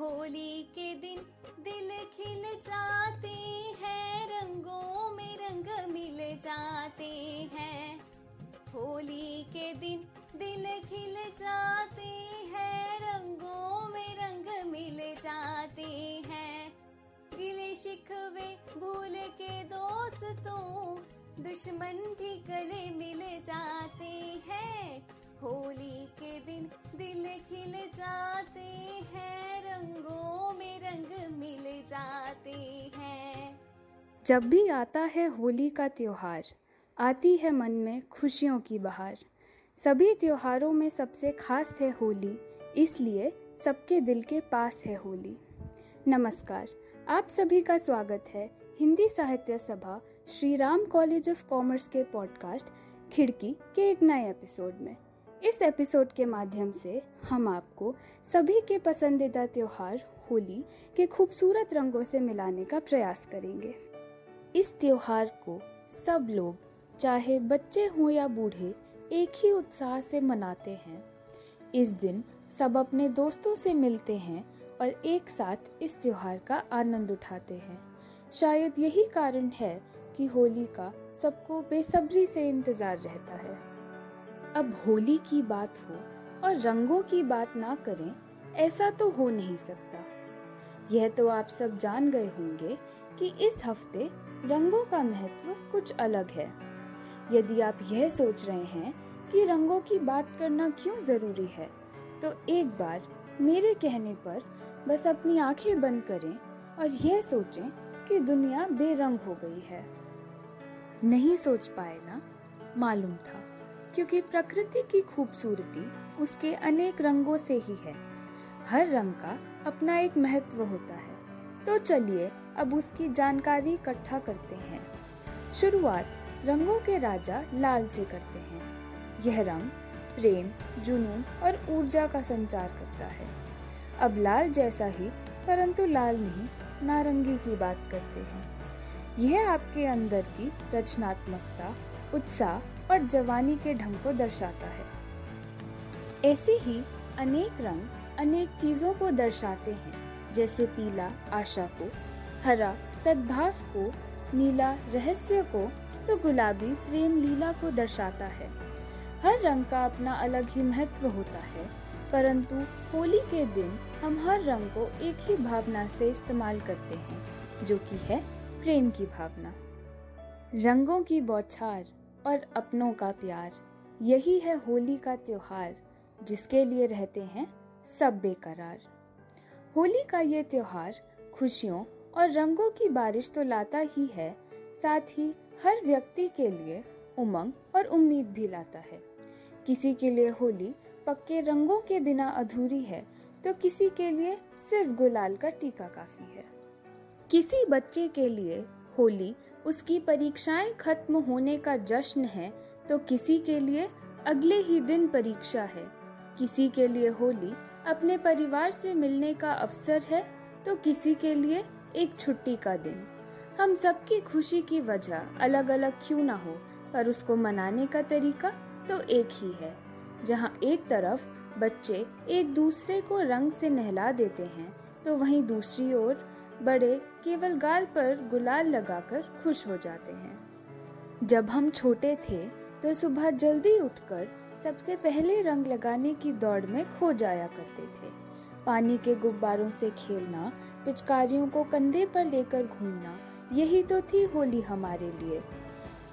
होली के दिन दिल खिल जाते हैं, रंगों में रंग मिल जाते हैं। होली के दिन दिल खिल जाते हैं, रंगों में रंग मिल जाते हैं। गिले शिकवे भूल के दोस्तों, दुश्मन भी गले मिल जाते हैं। होली के दिन दिल खिल जाते हैं, रंगों में रंग मिल जाते हैं। जब भी आता है होली का त्योहार, आती है मन में खुशियों की बहार। सभी त्योहारों में सबसे खास है होली, इसलिए सबके दिल के पास है होली। नमस्कार, आप सभी का स्वागत है हिंदी साहित्य सभा Shri Ram college of commerce के पॉडकास्ट, खिड़की के एक नए एपिसोड में। इस एपिसोड के माध्यम से हम आपको सभी के पसंदीदा त्योहार, होली के खूबसूरत रंगों से मिलाने का प्रयास करेंगे। इस त्योहार को सब लोग, चाहे बच्चे हों या बूढ़े, एक ही उत्साह से मनाते हैं। इस दिन सब अपने दोस्तों से मिलते हैं और एक साथ इस त्योहार का आनंद उठाते हैं। शायद यही कारण है कि होली का सबको बेसब्री से इंतज़ार रहता है। अब होली की बात हो और रंगों की बात ना करें, ऐसा तो हो नहीं सकता। यह तो आप सब जान गए होंगे कि इस हफ़्ते रंगों का महत्व कुछ अलग है। यदि आप यह सोच रहे हैं कि रंगों की बात करना क्यों ज़रूरी है तो एक बार मेरे कहने पर बस अपनी आँखें बंद करें और यह सोचें कि दुनिया बेरंग हो गई है। नहीं सोच पाए ना, मालूम था। क्योंकि प्रकृति की खूबसूरती उसके अनेक रंगों से ही है। हर रंग का अपना एक महत्व होता है। तो चलिए अब उसकी जानकारी इकट्ठा करते हैं। शुरुआत रंगों के राजा लाल से करते हैं। यह रंग प्रेम, जुनून और ऊर्जा का संचार करता है। अब लाल जैसा ही, परंतु लाल नहीं, नारंगी की बात करते हैं। यह आपके अंदर की रचनात्मकता, उत्साह और जवानी के ढंग को दर्शाता है। ऐसे ही अनेक रंग अनेक चीज़ों को दर्शाते हैं, जैसे पीला आशा को, हरा सद्भाव को, नीला रहस्य को तो गुलाबी प्रेम लीला को दर्शाता है। हर रंग का अपना अलग ही महत्व होता है, परंतु होली के दिन हम हर रंग को एक ही भावना से इस्तेमाल करते हैं, जो कि है प्रेम की भावना। रंगों की बौछार। और अपनों का प्यार। यही है होली का त्योहार, जिसके लिए रहते हैं सब बेकरार। होली का ये त्योहार खुशियों और रंगों की बारिश तो लाता ही है, साथ ही हर व्यक्ति के लिए उमंग और उम्मीद भी लाता है। किसी के लिए होली पक्के रंगों के बिना अधूरी है तो किसी के लिए सिर्फ़ गुलाल का टीका काफ़ी है। किसी बच्चे के लिए होली उसकी परीक्षाएँ खत्म होने का जश्न है तो किसी के लिए अगले ही दिन परीक्षा है। किसी के लिए होली अपने परिवार से मिलने का अवसर है तो किसी के लिए एक छुट्टी का दिन। हम सबकी खुशी की वजह अलग अलग क्यों ना हो, पर उसको मनाने का तरीका तो एक ही है। जहाँ एक तरफ़ बच्चे एक दूसरे को रंग से नहला देते हैं तो वहीं दूसरी ओर बड़े केवल गाल पर गुलाल लगाकर खुश हो जाते हैं। जब हम छोटे थे तो सुबह जल्दी उठकर सबसे पहले रंग लगाने की दौड़ में खो जाया करते थे। पानी के गुब्बारों से खेलना, पिचकारियों को कंधे पर लेकर घूमना, यही तो थी होली हमारे लिए।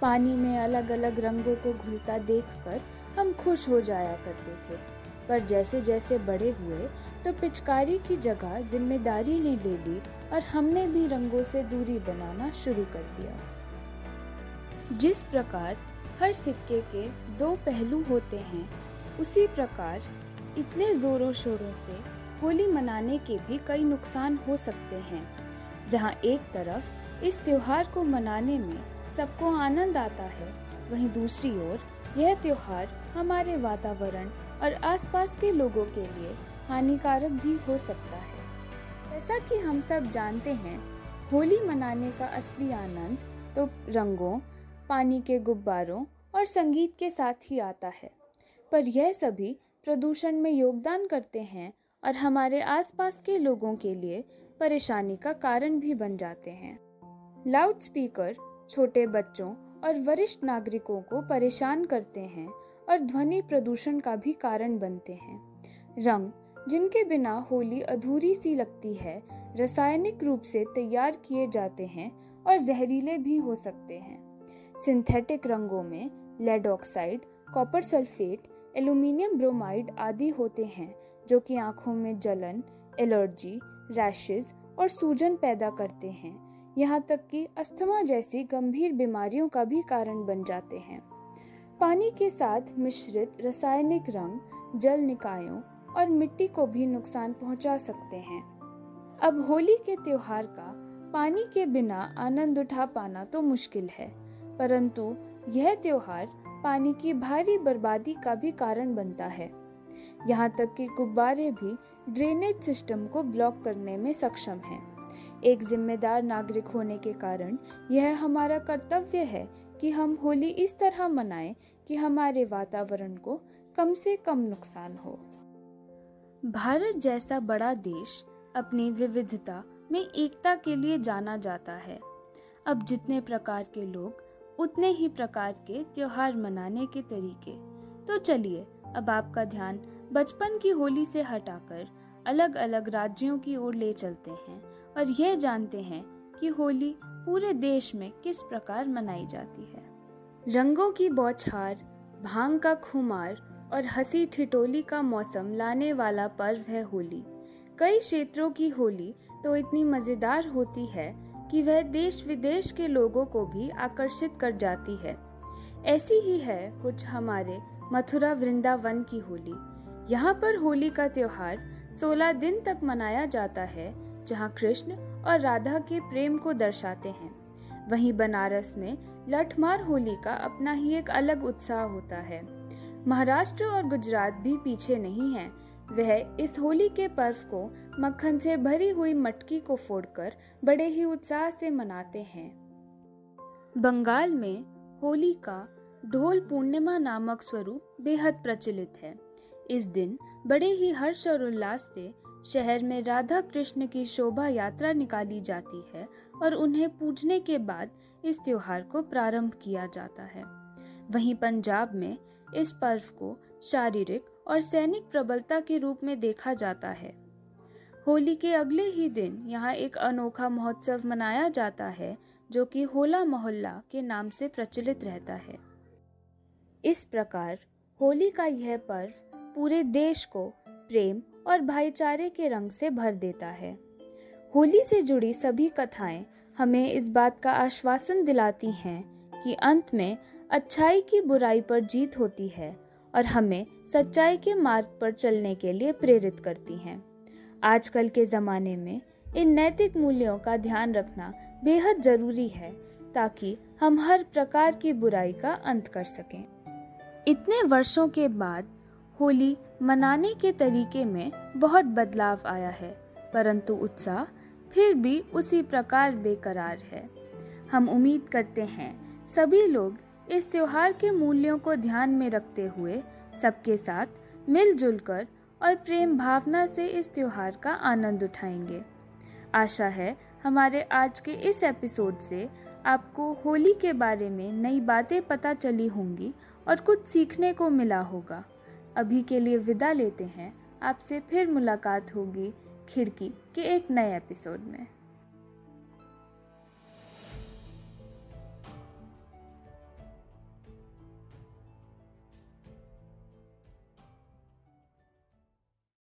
पानी में अलग अलग रंगों को घुलता देखकर हम खुश हो जाया करते थे। पर जैसे जैसे बड़े हुए तो पिचकारी की जगह ज़िम्मेदारी ने ले ली और हमने भी रंगों से दूरी बनाना शुरू कर दिया। जिस प्रकार हर सिक्के के दो पहलू होते हैं, उसी प्रकार इतने जोरों शोरों से होली मनाने के भी कई नुकसान हो सकते हैं, जहाँ एक तरफ़ इस त्योहार को मनाने में सबको आनंद आता है, वहीं दूसरी ओर यह त्योहार हमारे वातावरण और आसपास के लोगों के लिए हानिकारक भी हो सकता है। जैसा कि हम सब जानते हैं, होली मनाने का असली आनंद तो रंगों, पानी के गुब्बारों और संगीत के साथ ही आता है। पर यह सभी प्रदूषण में योगदान करते हैं और हमारे आसपास के लोगों के लिए परेशानी का कारण भी बन जाते हैं। लाउड स्पीकर छोटे बच्चों और वरिष्ठ नागरिकों को परेशान करते हैं और ध्वनि प्रदूषण का भी कारण बनते हैं। रंग, जिनके बिना होली अधूरी सी लगती है, रासायनिक रूप से तैयार किए जाते हैं और जहरीले भी हो सकते हैं। सिंथेटिक रंगों में lead oxide, copper sulphate, aluminium bromide आदि होते हैं, जो कि आँखों में जलन, एलर्जी रैशेज और सूजन पैदा करते हैं। यहाँ तक कि अस्थमा जैसी गंभीर बीमारियों का भी कारण बन जाते हैं। पानी के साथ मिश्रित रासायनिक रंग, जल निकायों और मिट्टी को भी नुकसान पहुँचा सकते हैं अब होली के त्योहार का पानी के बिना आनंद उठा पाना तो मुश्किल है, परंतु यह त्योहार पानी की भारी बर्बादी का भी कारण बनता है यहाँ तक कि गुब्बारे भी ड्रेनेज सिस्टम को ब्लॉक करने में सक्षम हैं। एक जिम्मेदार नागरिक होने के कारण यह हमारा कर्तव्य है कि हम होली इस तरह मनाएँ कि हमारे वातावरण को कम से कम नुकसान हो। भारत जैसा बड़ा देश अपनी विविधता में एकता के लिए जाना जाता है। अब जितने प्रकार के लोग उतने ही प्रकार के त्योहार मनाने के तरीके। तो चलिए, अब आपका ध्यान बचपन की होली से हटाकर अलग अलग राज्यों की ओर ले चलते हैं और यह जानते हैं कि होली पूरे देश में किस प्रकार मनाई जाती है? रंगों की बौछार, भाँग का खुमार और हँसी ठिटोली का मौसम लाने वाला पर्व है होली। कई क्षेत्रों की होली तो इतनी मज़ेदार होती है कि वह देश विदेश के लोगों को भी आकर्षित कर जाती है। ऐसी ही है कुछ हमारे मथुरा वृंदावन की होली। यहाँ पर होली का त्योहार 16 दिन तक मनाया जाता है, जहाँ कृष्ण और राधा के प्रेम को दर्शाते हैं। वहीं बनारस में लठमार होली का अपना ही एक अलग उत्साह होता है। महाराष्ट्र और गुजरात भी पीछे नहीं है। वह इस होली के पर्व को मक्खन से भरी हुई मटकी को फोड़कर बड़े ही उत्साह से मनाते हैं। बंगाल में होली का ढोल पूर्णिमा नामक स्वरूप बेहद प्रचलित है। इस दिन बड़े ही हर्ष और उल्लास से शहर में राधा कृष्ण की शोभा यात्रा निकाली जाती है और उन्हें पूजने के बाद इस त्योहार को प्रारंभ किया जाता है। वहीं पंजाब में इस पर्व को शारीरिक और सैनिक प्रबलता के रूप में देखा जाता है। होली के अगले ही दिन यहाँ एक अनोखा महोत्सव मनाया जाता है, जो कि होला मोहल्ला के नाम से प्रचलित रहता है। इस प्रकार होली का यह पर्व पूरे देश को प्रेम और भाईचारे के रंग से भर देता है। होली से जुड़ी सभी कथाएँ हमें इस बात का आश्वासन दिलाती हैं कि अंत में अच्छाई की बुराई पर जीत होती है और हमें सच्चाई के मार्ग पर चलने के लिए प्रेरित करती हैं। आजकल के ज़माने में इन नैतिक मूल्यों का ध्यान रखना बेहद ज़रूरी है ताकि हम हर प्रकार की बुराई का अंत कर सकें। इतने वर्षों के बाद होली मनाने के तरीके में बहुत बदलाव आया है, परंतु उत्साह फिर भी उसी प्रकार बेकरार है। हम उम्मीद करते हैं, सभी लोग इस त्योहार के मूल्यों को ध्यान में रखते हुए सबके साथ मिलजुल कर और प्रेम भावना से इस त्योहार का आनंद उठाएँगे। आशा है हमारे आज के इस एपिसोड से आपको होली के बारे में नई बातें पता चली होंगी और कुछ सीखने को मिला होगा। अभी के लिए विदा लेते हैं। आपसे फिर मुलाकात होगी खिड़की के एक नए एपिसोड में।